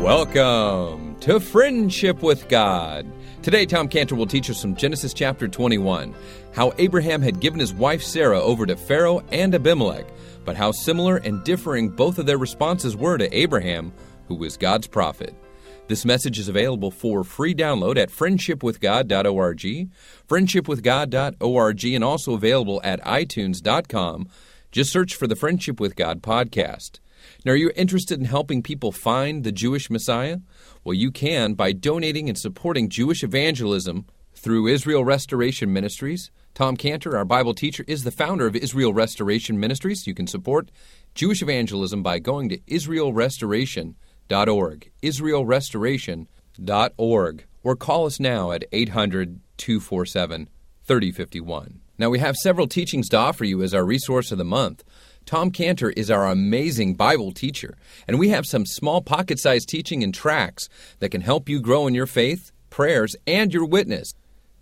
Welcome to Friendship with God. Today, Tom Cantor will teach us from Genesis chapter 21 how Abraham had given his wife Sarah over to Pharaoh and Abimelech, but how similar and differing both of their responses were to Abraham, who was God's prophet. This message is available for free download at friendshipwithgod.org, friendshipwithgod.org, and also available at itunes.com. Just search for the Friendship with God podcast. Now, are you interested in helping people find the Jewish Messiah? Well, you can by donating and supporting Jewish evangelism through Israel Restoration Ministries. Tom Cantor, our Bible teacher, is the founder of Israel Restoration Ministries. You can support Jewish evangelism by going to israelrestoration.org, israelrestoration.org, or call us now at 800 247 3051. Now, we have several teachings to offer you as our resource of the month. Tom Cantor is our amazing Bible teacher, and we have some small pocket sized teaching and tracks that can help you grow in your faith, prayers, and your witness.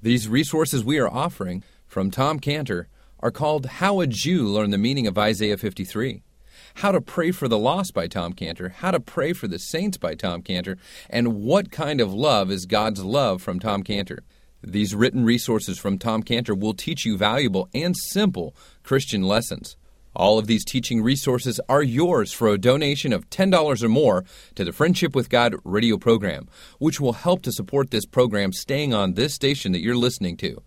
These resources we are offering from Tom Cantor are called How a Jew Learned the Meaning of Isaiah 53. How to Pray for the Lost by Tom Cantor, How to Pray for the Saints by Tom Cantor, and What Kind of Love is God's Love from Tom Cantor. These written resources from Tom Cantor will teach you valuable and simple Christian lessons. All of these teaching resources are yours for a donation of $10 or more to the Friendship with God radio program, which will help to support this program staying on this station that you're listening to.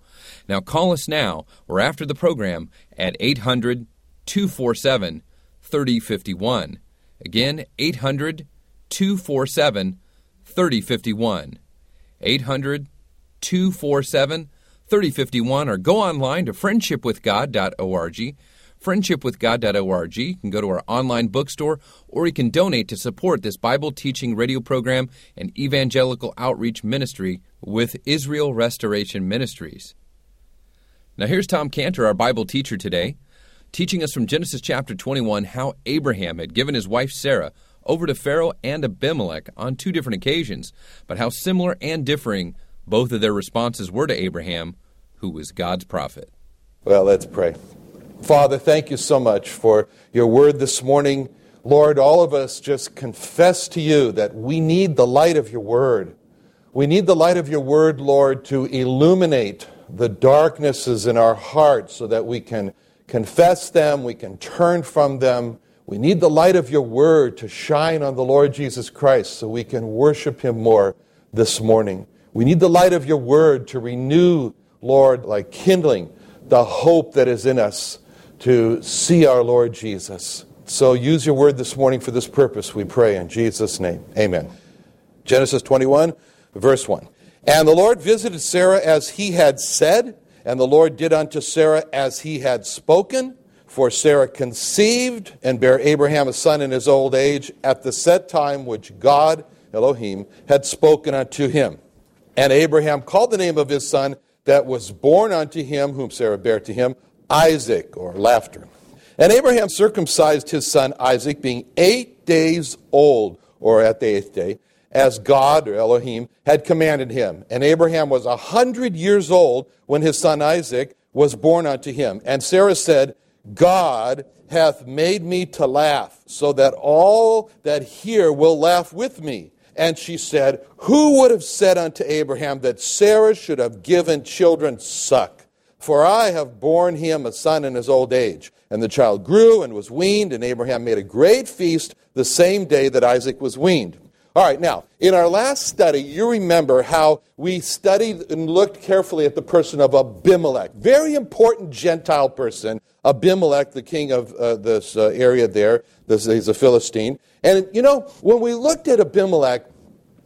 Now call us now or after the program at 800 247 3051. Again, 800 247 3051. 800 247 3051 or go online to friendshipwithgod.org friendshipwithgod.org. You can go to our online bookstore or you can donate to support this Bible teaching radio program and evangelical outreach ministry with Israel Restoration Ministries. Now, here's Tom Cantor, our Bible teacher today, teaching us from Genesis chapter 21 how Abraham had given his wife Sarah over to Pharaoh and Abimelech on two different occasions, but how similar and differing both of their responses were to Abraham, who was God's prophet. Well, let's pray. Father, thank you so much for your word this morning. Lord, all of us just confess to you that we need the light of your word. We need the light of your word, Lord, to illuminate the darknesses in our hearts so that we can confess them, we can turn from them. We need the light of your word to shine on the Lord Jesus Christ so we can worship him more this morning. We need the light of your word to renew, Lord, like kindling the hope that is in us to see our Lord Jesus. So use your word this morning for this purpose, we pray in Jesus' name. Amen. Genesis 21, verse 1. And the Lord visited Sarah as he had said, and the Lord did unto Sarah as he had spoken. For Sarah conceived and bare Abraham a son in his old age at the set time which God, Elohim, had spoken unto him. And Abraham called the name of his son that was born unto him, whom Sarah bare to him, Isaac, or laughter. And Abraham circumcised his son Isaac, being eight days old, or at the eighth day, as God, or Elohim, had commanded him. And Abraham was a hundred years old when his son Isaac was born unto him. And Sarah said, God hath made me to laugh, so that all that hear will laugh with me. And she said, Who would have said unto Abraham that Sarah should have given children suck? For I have borne him a son in his old age. And the child grew and was weaned, and Abraham made a great feast the same day that Isaac was weaned. All right, now, in our last study, you remember how we studied and looked carefully at the person of Abimelech. Very important Gentile person, Abimelech, the king of uh, this uh, area there. This, he's a Philistine. And, you know, when we looked at Abimelech,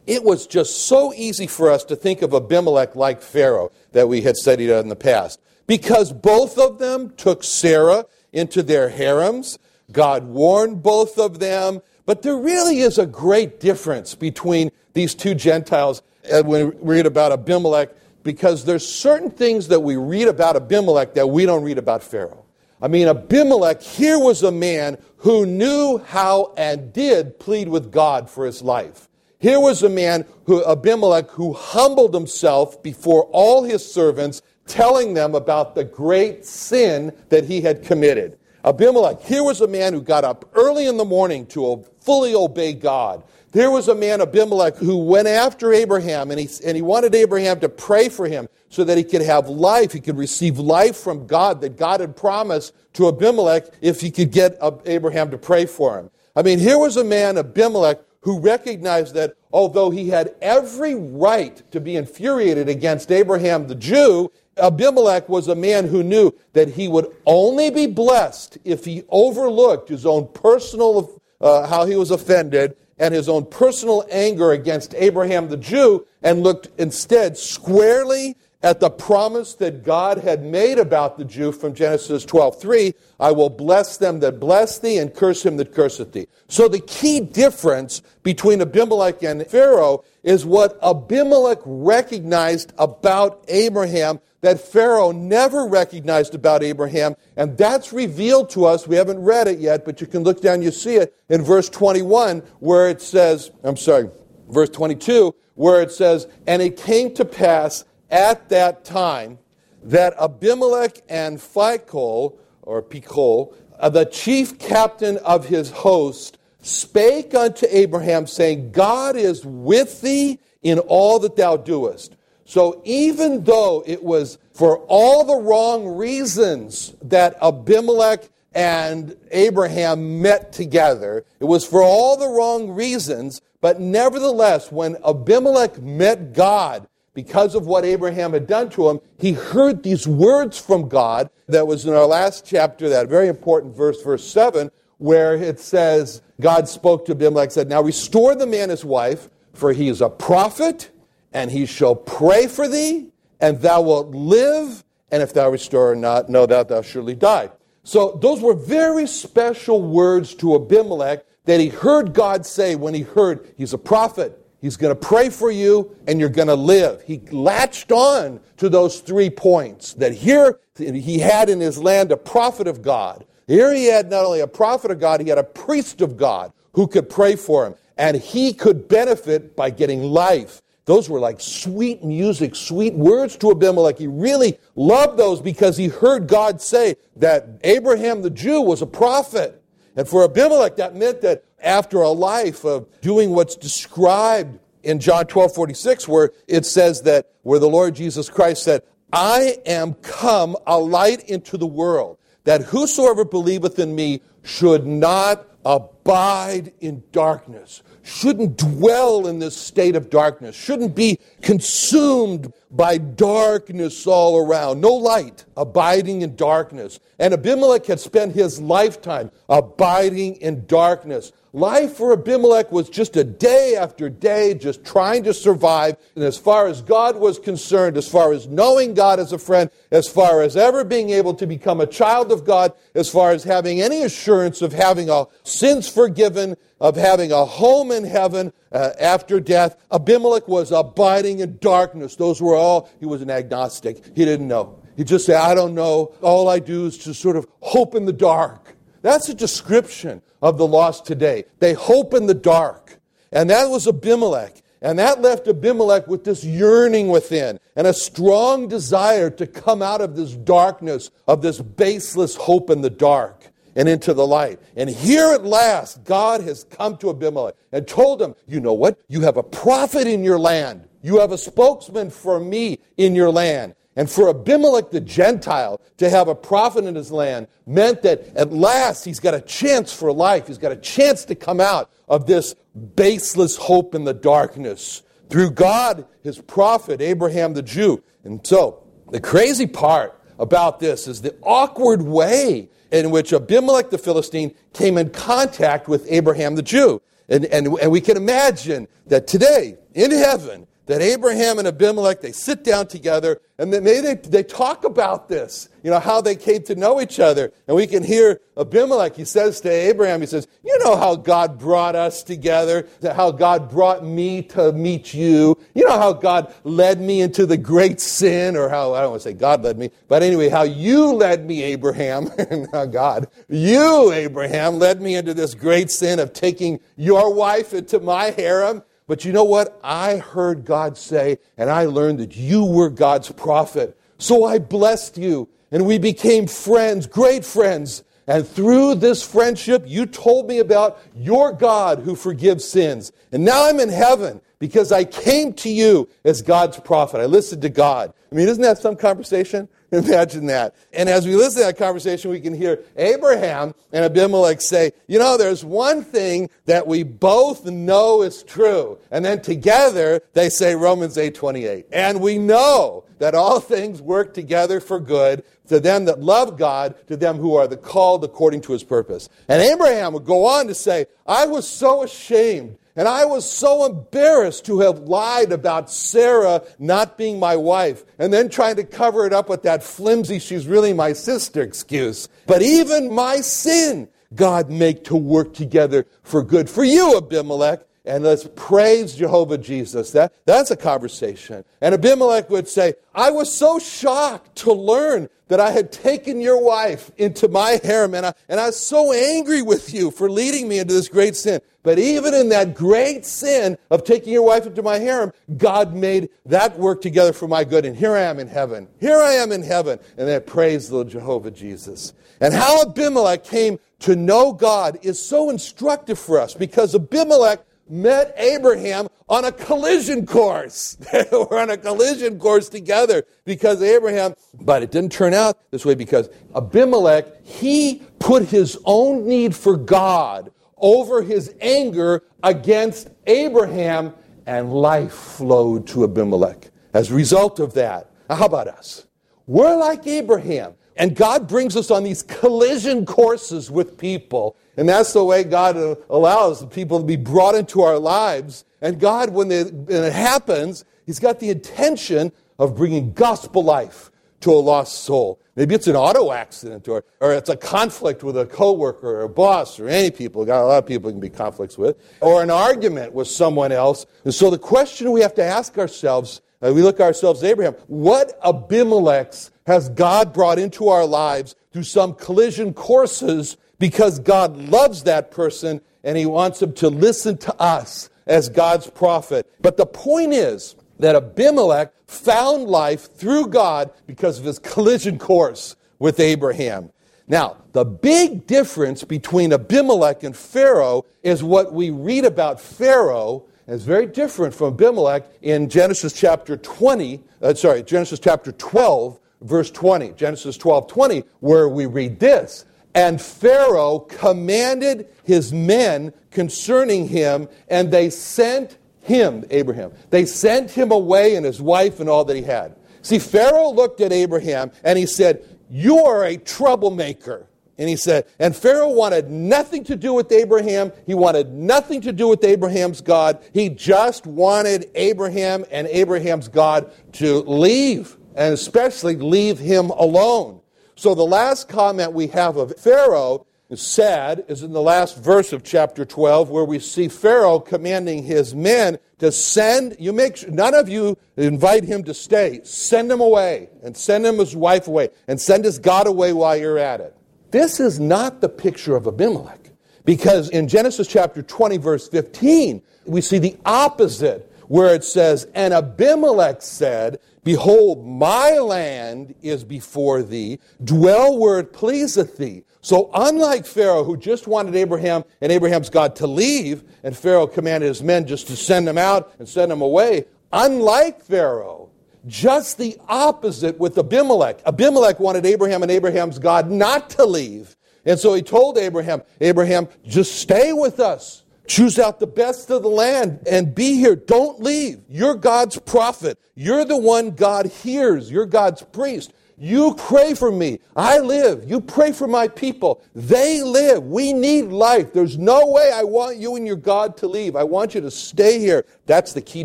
it was just so easy for us to think of Abimelech like Pharaoh that we had studied in the past because both of them took Sarah into their harems. God warned both of them. But there really is a great difference between these two Gentiles uh, when we read about Abimelech because there's certain things that we read about Abimelech that we don't read about Pharaoh. I mean, Abimelech here was a man who knew how and did plead with God for his life. Here was a man who Abimelech who humbled himself before all his servants telling them about the great sin that he had committed. Abimelech, here was a man who got up early in the morning to fully obey God. There was a man, Abimelech, who went after Abraham and he, and he wanted Abraham to pray for him so that he could have life. He could receive life from God that God had promised to Abimelech if he could get uh, Abraham to pray for him. I mean, here was a man, Abimelech, who recognized that although he had every right to be infuriated against Abraham the Jew, Abimelech was a man who knew that he would only be blessed if he overlooked his own personal, uh, how he was offended, and his own personal anger against Abraham the Jew, and looked instead squarely at the promise that God had made about the Jew from Genesis 12:3, I will bless them that bless thee and curse him that curseth thee. So the key difference between Abimelech and Pharaoh is what Abimelech recognized about Abraham that Pharaoh never recognized about Abraham, and that's revealed to us. We haven't read it yet, but you can look down, you see it in verse 21 where it says, I'm sorry, verse 22, where it says, And it came to pass at that time that Abimelech and Phicol, or Pichol, uh, the chief captain of his host, spake unto Abraham, saying, God is with thee in all that thou doest. So even though it was for all the wrong reasons that Abimelech and Abraham met together, it was for all the wrong reasons, but nevertheless, when Abimelech met God, because of what Abraham had done to him, he heard these words from God that was in our last chapter, that very important verse, verse 7, where it says, God spoke to Abimelech, said, Now restore the man his wife, for he is a prophet, and he shall pray for thee, and thou wilt live, and if thou restore not, know that thou surely die. So those were very special words to Abimelech that he heard God say when he heard he's a prophet, He's going to pray for you and you're going to live. He latched on to those three points that here he had in his land a prophet of God. Here he had not only a prophet of God, he had a priest of God who could pray for him. And he could benefit by getting life. Those were like sweet music, sweet words to Abimelech. He really loved those because he heard God say that Abraham the Jew was a prophet. And for Abimelech, that meant that after a life of doing what's described in John 12 46, where it says that, where the Lord Jesus Christ said, I am come a light into the world, that whosoever believeth in me should not abide in darkness, shouldn't dwell in this state of darkness, shouldn't be consumed by darkness all around. No light, abiding in darkness. And Abimelech had spent his lifetime abiding in darkness. Life for Abimelech was just a day after day, just trying to survive. And as far as God was concerned, as far as knowing God as a friend, as far as ever being able to become a child of God, as far as having any assurance of having our sins forgiven, of having a home in heaven uh, after death, Abimelech was abiding in darkness. Those were all, he was an agnostic. He didn't know. He just said, I don't know. All I do is to sort of hope in the dark. That's a description of the lost today. They hope in the dark. And that was Abimelech. And that left Abimelech with this yearning within and a strong desire to come out of this darkness, of this baseless hope in the dark and into the light. And here at last, God has come to Abimelech and told him, You know what? You have a prophet in your land. You have a spokesman for me in your land. And for Abimelech the Gentile to have a prophet in his land meant that at last he's got a chance for life. He's got a chance to come out of this baseless hope in the darkness through God, his prophet, Abraham the Jew. And so the crazy part about this is the awkward way in which Abimelech the Philistine came in contact with Abraham the Jew. And, and, and we can imagine that today in heaven, that Abraham and Abimelech, they sit down together and then they, they, they talk about this, you know, how they came to know each other. And we can hear Abimelech, he says to Abraham, he says, You know how God brought us together, how God brought me to meet you. You know how God led me into the great sin, or how, I don't want to say God led me, but anyway, how you led me, Abraham, not God, you, Abraham, led me into this great sin of taking your wife into my harem but you know what? I heard God say, and I learned that you were God's prophet. So I blessed you, and we became friends, great friends. And through this friendship, you told me about your God who forgives sins. And now I'm in heaven because I came to you as God's prophet. I listened to God. I mean, isn't that some conversation? Imagine that. And as we listen to that conversation, we can hear Abraham and Abimelech say, You know, there's one thing that we both know is true. And then together they say Romans 8 28. And we know that all things work together for good to them that love God, to them who are the called according to his purpose. And Abraham would go on to say, I was so ashamed and I was so embarrassed to have lied about Sarah not being my wife and then trying to cover it up with that flimsy, she's really my sister excuse. But even my sin, God make to work together for good for you, Abimelech. And let's praise Jehovah Jesus. That, that's a conversation. And Abimelech would say, I was so shocked to learn that I had taken your wife into my harem, and I, and I was so angry with you for leading me into this great sin. But even in that great sin of taking your wife into my harem, God made that work together for my good. And here I am in heaven. Here I am in heaven. And then praise the Jehovah Jesus. And how Abimelech came to know God is so instructive for us because Abimelech met Abraham on a collision course. they were on a collision course together because Abraham, but it didn't turn out this way because Abimelech, he put his own need for God over his anger against Abraham, and life flowed to Abimelech. As a result of that, Now, how about us? We're like Abraham. And God brings us on these collision courses with people. And that's the way God allows people to be brought into our lives. And God, when, when it happens, He's got the intention of bringing gospel life to a lost soul. Maybe it's an auto accident or, or it's a conflict with a coworker or a boss or any people. Got a lot of people can be conflicts with. Or an argument with someone else. And so the question we have to ask ourselves, uh, we look ourselves Abraham, what Abimelech's has God brought into our lives through some collision courses because God loves that person and he wants him to listen to us as God's prophet. But the point is that Abimelech found life through God because of his collision course with Abraham. Now, the big difference between Abimelech and Pharaoh is what we read about Pharaoh is very different from Abimelech in Genesis chapter 20, uh, sorry, Genesis chapter 12, verse 20, Genesis 12 20, where we read this. And Pharaoh commanded his men concerning him, and they sent him, Abraham, they sent him away and his wife and all that he had. See, Pharaoh looked at Abraham and he said, You are a troublemaker. And he said, and Pharaoh wanted nothing to do with Abraham. He wanted nothing to do with Abraham's God. He just wanted Abraham and Abraham's God to leave and especially leave him alone. So the last comment we have of Pharaoh sad is in the last verse of chapter 12 where we see Pharaoh commanding his men to send you make sure, none of you invite him to stay send him away and send him his wife away and send his God away while you're at it. This is not the picture of Abimelech because in Genesis chapter 20 verse 15 we see the opposite where it says and Abimelech said Behold, my land is before thee. Dwell where it pleaseth thee. So, unlike Pharaoh, who just wanted Abraham and Abraham's God to leave, and Pharaoh commanded his men just to send them out and send them away, unlike Pharaoh, just the opposite with Abimelech. Abimelech wanted Abraham and Abraham's God not to leave. And so he told Abraham, Abraham, just stay with us. Choose out the best of the land and be here. Don't leave. You're God's prophet. You're the one God hears. You're God's priest. You pray for me. I live. You pray for my people. They live. We need life. There's no way I want you and your God to leave. I want you to stay here. That's the key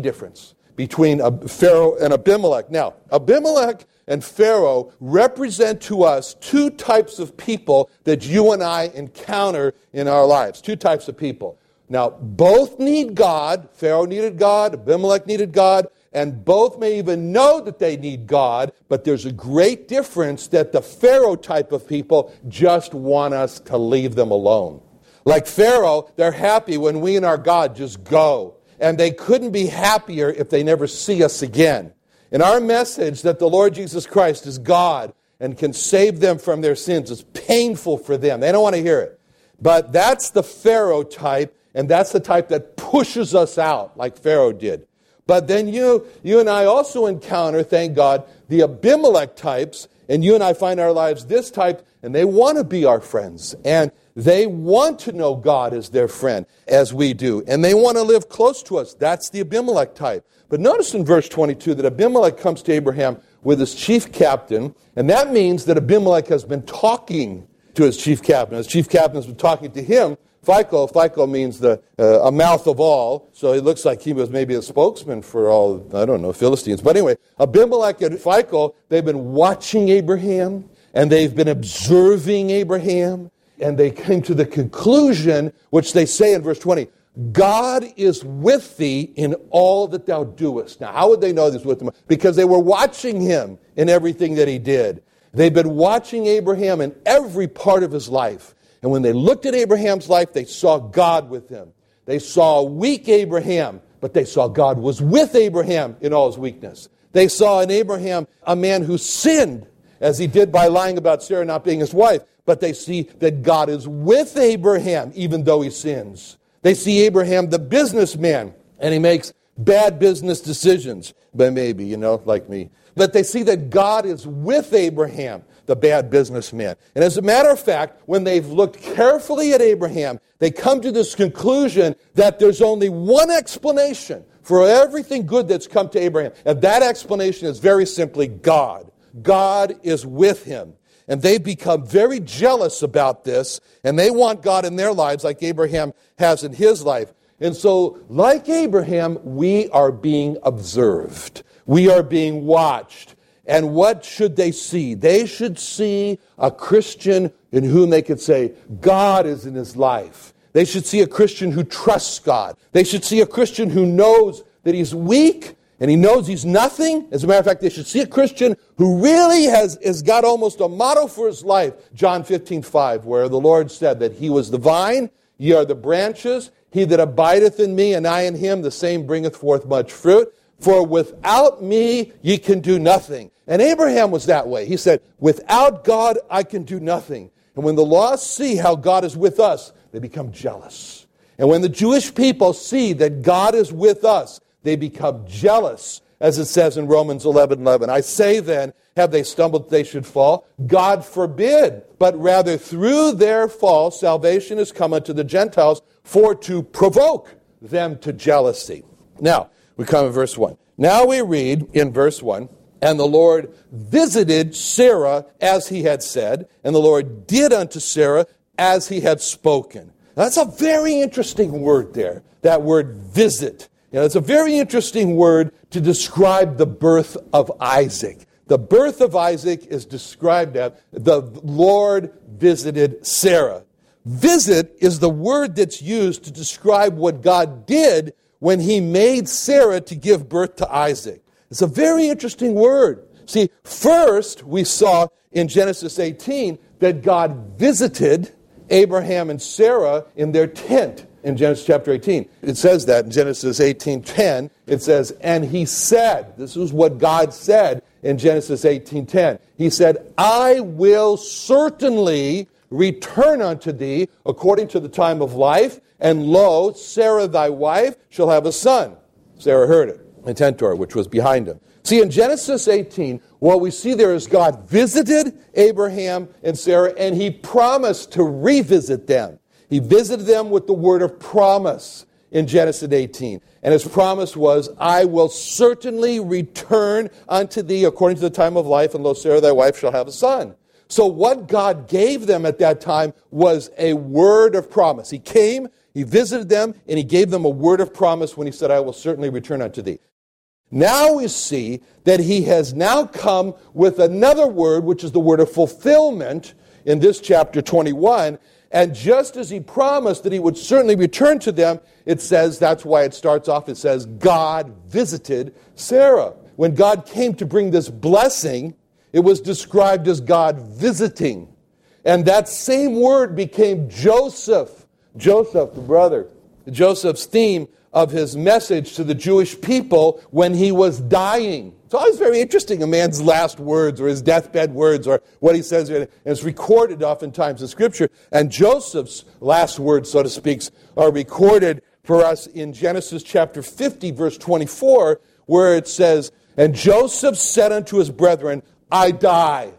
difference between Pharaoh and Abimelech. Now, Abimelech and Pharaoh represent to us two types of people that you and I encounter in our lives. Two types of people. Now, both need God. Pharaoh needed God, Abimelech needed God, and both may even know that they need God, but there's a great difference that the Pharaoh type of people just want us to leave them alone. Like Pharaoh, they're happy when we and our God just go, and they couldn't be happier if they never see us again. In our message that the Lord Jesus Christ is God, and can save them from their sins. It's painful for them. They don't want to hear it. But that's the Pharaoh type, and that's the type that pushes us out, like Pharaoh did. But then you, you and I also encounter, thank God, the Abimelech types, and you and I find our lives this type, and they want to be our friends. And they want to know God as their friend, as we do. And they want to live close to us. That's the Abimelech type. But notice in verse 22 that Abimelech comes to Abraham with his chief captain, and that means that Abimelech has been talking to his chief captain. His chief captain has been talking to him. Phicol, Phicol means the uh, a mouth of all, so it looks like he was maybe a spokesman for all, I don't know, Philistines. But anyway, Abimelech and Phicol, they've been watching Abraham, and they've been observing Abraham, and they came to the conclusion, which they say in verse 20, God is with thee in all that thou doest. Now, how would they know this with him? Because they were watching him in everything that he did. They've been watching Abraham in every part of his life. And when they looked at Abraham's life, they saw God with him. They saw weak Abraham, but they saw God was with Abraham in all his weakness. They saw in Abraham a man who sinned, as he did by lying about Sarah not being his wife, but they see that God is with Abraham even though he sins. They see Abraham the businessman, and he makes bad business decisions, but maybe, you know, like me. But they see that God is with Abraham, the bad businessman. And as a matter of fact, when they've looked carefully at Abraham, they come to this conclusion that there's only one explanation for everything good that's come to Abraham. And that explanation is very simply God. God is with him. And they become very jealous about this, and they want God in their lives like Abraham has in his life. And so, like Abraham, we are being observed. We are being watched. And what should they see? They should see a Christian in whom they could say, God is in his life. They should see a Christian who trusts God. They should see a Christian who knows that he's weak and he knows he's nothing. As a matter of fact, they should see a Christian who really has, has got almost a motto for his life. John 15, 5, where the Lord said that he was the vine, ye are the branches. He that abideth in me and I in him, the same bringeth forth much fruit. For without me ye can do nothing. And Abraham was that way. He said, Without God I can do nothing. And when the lost see how God is with us, they become jealous. And when the Jewish people see that God is with us, they become jealous, as it says in Romans 11 11. I say then, have they stumbled that they should fall? God forbid. But rather through their fall, salvation is come unto the Gentiles for to provoke them to jealousy. Now, we come in verse 1. Now we read in verse 1 And the Lord visited Sarah as he had said, and the Lord did unto Sarah as he had spoken. Now, that's a very interesting word there, that word visit. You know, it's a very interesting word to describe the birth of Isaac. The birth of Isaac is described as the Lord visited Sarah. Visit is the word that's used to describe what God did when he made Sarah to give birth to Isaac. It's a very interesting word. See, first we saw in Genesis 18 that God visited Abraham and Sarah in their tent in Genesis chapter 18. It says that in Genesis 18:10. It says, "And he said, this is what God said in Genesis 18:10. He said, "I will certainly return unto thee according to the time of life, and lo, Sarah thy wife shall have a son. Sarah heard it, and Tentor, which was behind him. See, in Genesis 18, what we see there is God visited Abraham and Sarah, and he promised to revisit them. He visited them with the word of promise in Genesis 18. And his promise was, I will certainly return unto thee according to the time of life, and lo, Sarah thy wife shall have a son. So, what God gave them at that time was a word of promise. He came, he visited them, and he gave them a word of promise when he said, I will certainly return unto thee. Now we see that he has now come with another word, which is the word of fulfillment in this chapter 21. And just as he promised that he would certainly return to them, it says, that's why it starts off, it says, God visited Sarah. When God came to bring this blessing, it was described as God visiting. And that same word became Joseph. Joseph, the brother. Joseph's theme of his message to the Jewish people when he was dying. It's always very interesting, a man's last words or his deathbed words or what he says. And it's recorded oftentimes in Scripture. And Joseph's last words, so to speak, are recorded for us in Genesis chapter 50, verse 24, where it says, And Joseph said unto his brethren, I die.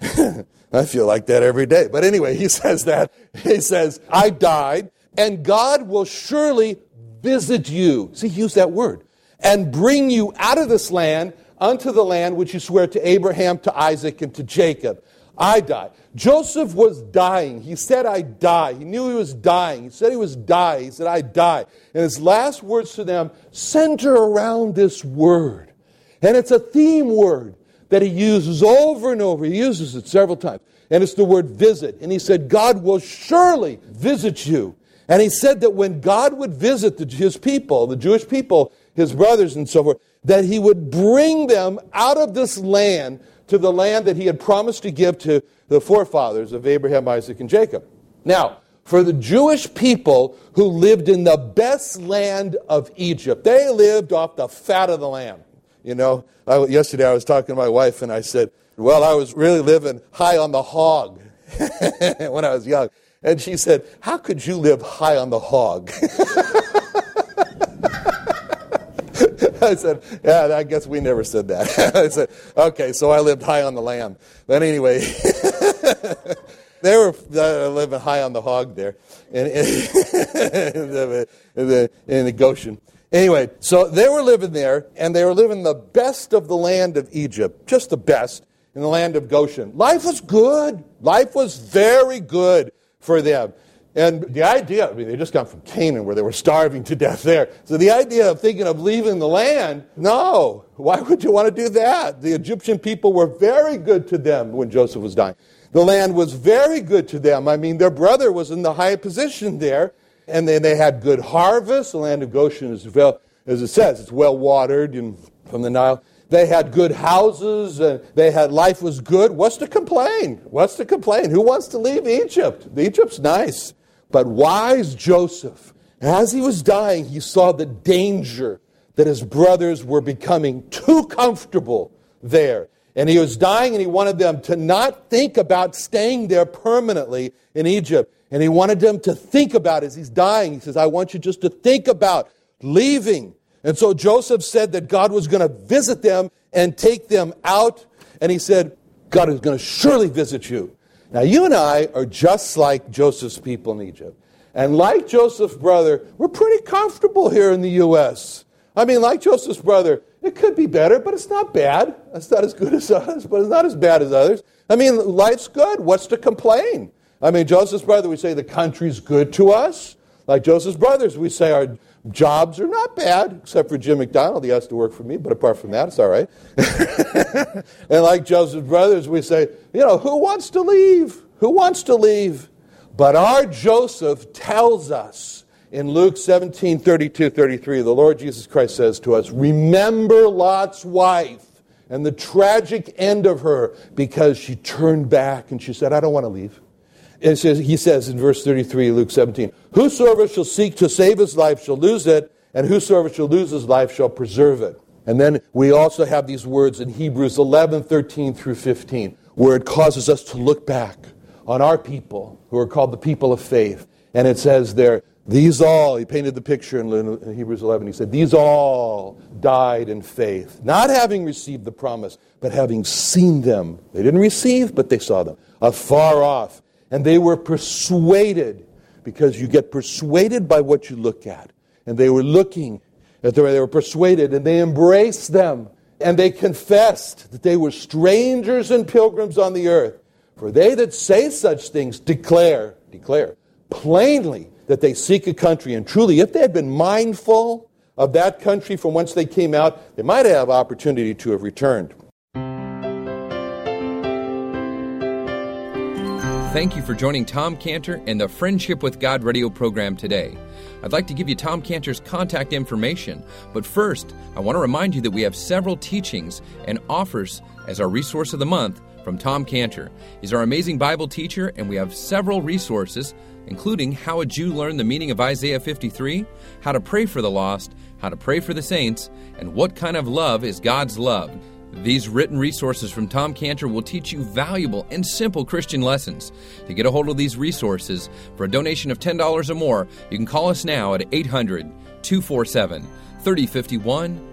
I feel like that every day. But anyway, he says that. He says, I died, and God will surely visit you. See, use that word and bring you out of this land unto the land which you swear to Abraham, to Isaac, and to Jacob. I die. Joseph was dying. He said, I die. He knew he was dying. He said he was dying. He said, I die. And his last words to them center around this word. And it's a theme word that he uses over and over. He uses it several times. And it's the word visit. And he said, God will surely visit you. And he said that when God would visit the, his people, the Jewish people, his brothers and so forth, that he would bring them out of this land to the land that he had promised to give to the forefathers of Abraham, Isaac, and Jacob. Now, for the Jewish people who lived in the best land of Egypt, they lived off the fat of the land. You know, I, yesterday I was talking to my wife and I said, Well, I was really living high on the hog when I was young. And she said, How could you live high on the hog? I said, Yeah, I guess we never said that. I said, Okay, so I lived high on the lamb. But anyway, they were uh, living high on the hog there in, in, in, the, in the Goshen. Anyway, so they were living there, and they were living the best of the land of Egypt, just the best in the land of Goshen. Life was good. Life was very good for them. And the idea, I mean, they just got from Canaan where they were starving to death there. So the idea of thinking of leaving the land, no. Why would you want to do that? The Egyptian people were very good to them when Joseph was dying. The land was very good to them. I mean, their brother was in the high position there, and then they had good harvest. The land of Goshen is well, as it says, it's well watered and from the Nile. They had good houses, and they had life was good. What's to complain? What's to complain? Who wants to leave Egypt? Egypt's nice. But wise Joseph, as he was dying, he saw the danger that his brothers were becoming too comfortable there. And he was dying and he wanted them to not think about staying there permanently in Egypt. And he wanted them to think about as he's dying. He says, I want you just to think about leaving. And so Joseph said that God was going to visit them and take them out. And he said, God is going to surely visit you. Now, you and I are just like Joseph's people in Egypt. And like Joseph's brother, we're pretty comfortable here in the U.S. I mean, like Joseph's brother, it could be better, but it's not bad. It's not as good as us, but it's not as bad as others. I mean, life's good. What's to complain? I mean, Joseph's brother, we say the country's good to us. Like Joseph's brothers, we say our jobs are not bad, except for Jim McDonald. He has to work for me, but apart from that, it's all right. and like Joseph's brothers, we say, you know, who wants to leave? Who wants to leave? But our Joseph tells us in Luke 17 32 33, the Lord Jesus Christ says to us, Remember Lot's wife and the tragic end of her because she turned back and she said, I don't want to leave. And says, he says in verse 33, Luke 17, Whosoever shall seek to save his life shall lose it, and whosoever shall lose his life shall preserve it. And then we also have these words in Hebrews 11, 13 through 15, where it causes us to look back on our people who are called the people of faith. And it says there, these all, he painted the picture in Hebrews 11. He said, These all died in faith, not having received the promise, but having seen them. They didn't receive, but they saw them afar off and they were persuaded, because you get persuaded by what you look at. And they were looking, at the, they were persuaded, and they embraced them. And they confessed that they were strangers and pilgrims on the earth. For they that say such things declare, declare plainly that they seek a country. And truly, if they had been mindful of that country from whence they came out, they might have opportunity to have returned. Thank you for joining Tom Cantor and the Friendship with God radio program today. I'd like to give you Tom Cantor's contact information, but first, I want to remind you that we have several teachings and offers as our resource of the month from Tom Cantor. He's our amazing Bible teacher, and we have several resources including how a Jew learned the meaning of Isaiah 53, how to pray for the lost, how to pray for the saints, and what kind of love is God's love. These written resources from Tom Cantor will teach you valuable and simple Christian lessons. To get a hold of these resources for a donation of $10 or more, you can call us now at 800 247 3051.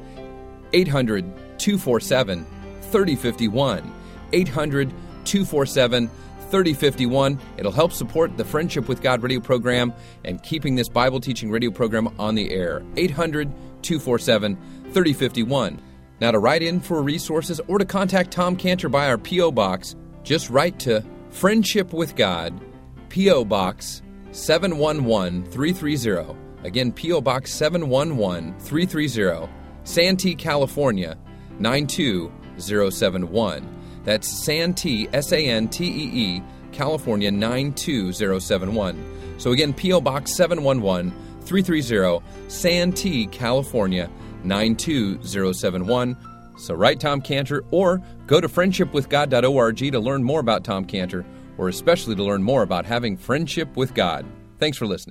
800 247 3051. 800 247 3051. It'll help support the Friendship with God radio program and keeping this Bible teaching radio program on the air. 800 247 3051. Now, to write in for resources or to contact Tom Cantor by our P.O. Box, just write to Friendship with God, P.O. Box 711330. Again, P.O. Box 711330, Santee, California 92071. That's Santee, S A N T E E, California 92071. So again, P.O. Box 711 330, Santee, California 92071. So write Tom Cantor or go to friendshipwithgod.org to learn more about Tom Cantor or especially to learn more about having friendship with God. Thanks for listening.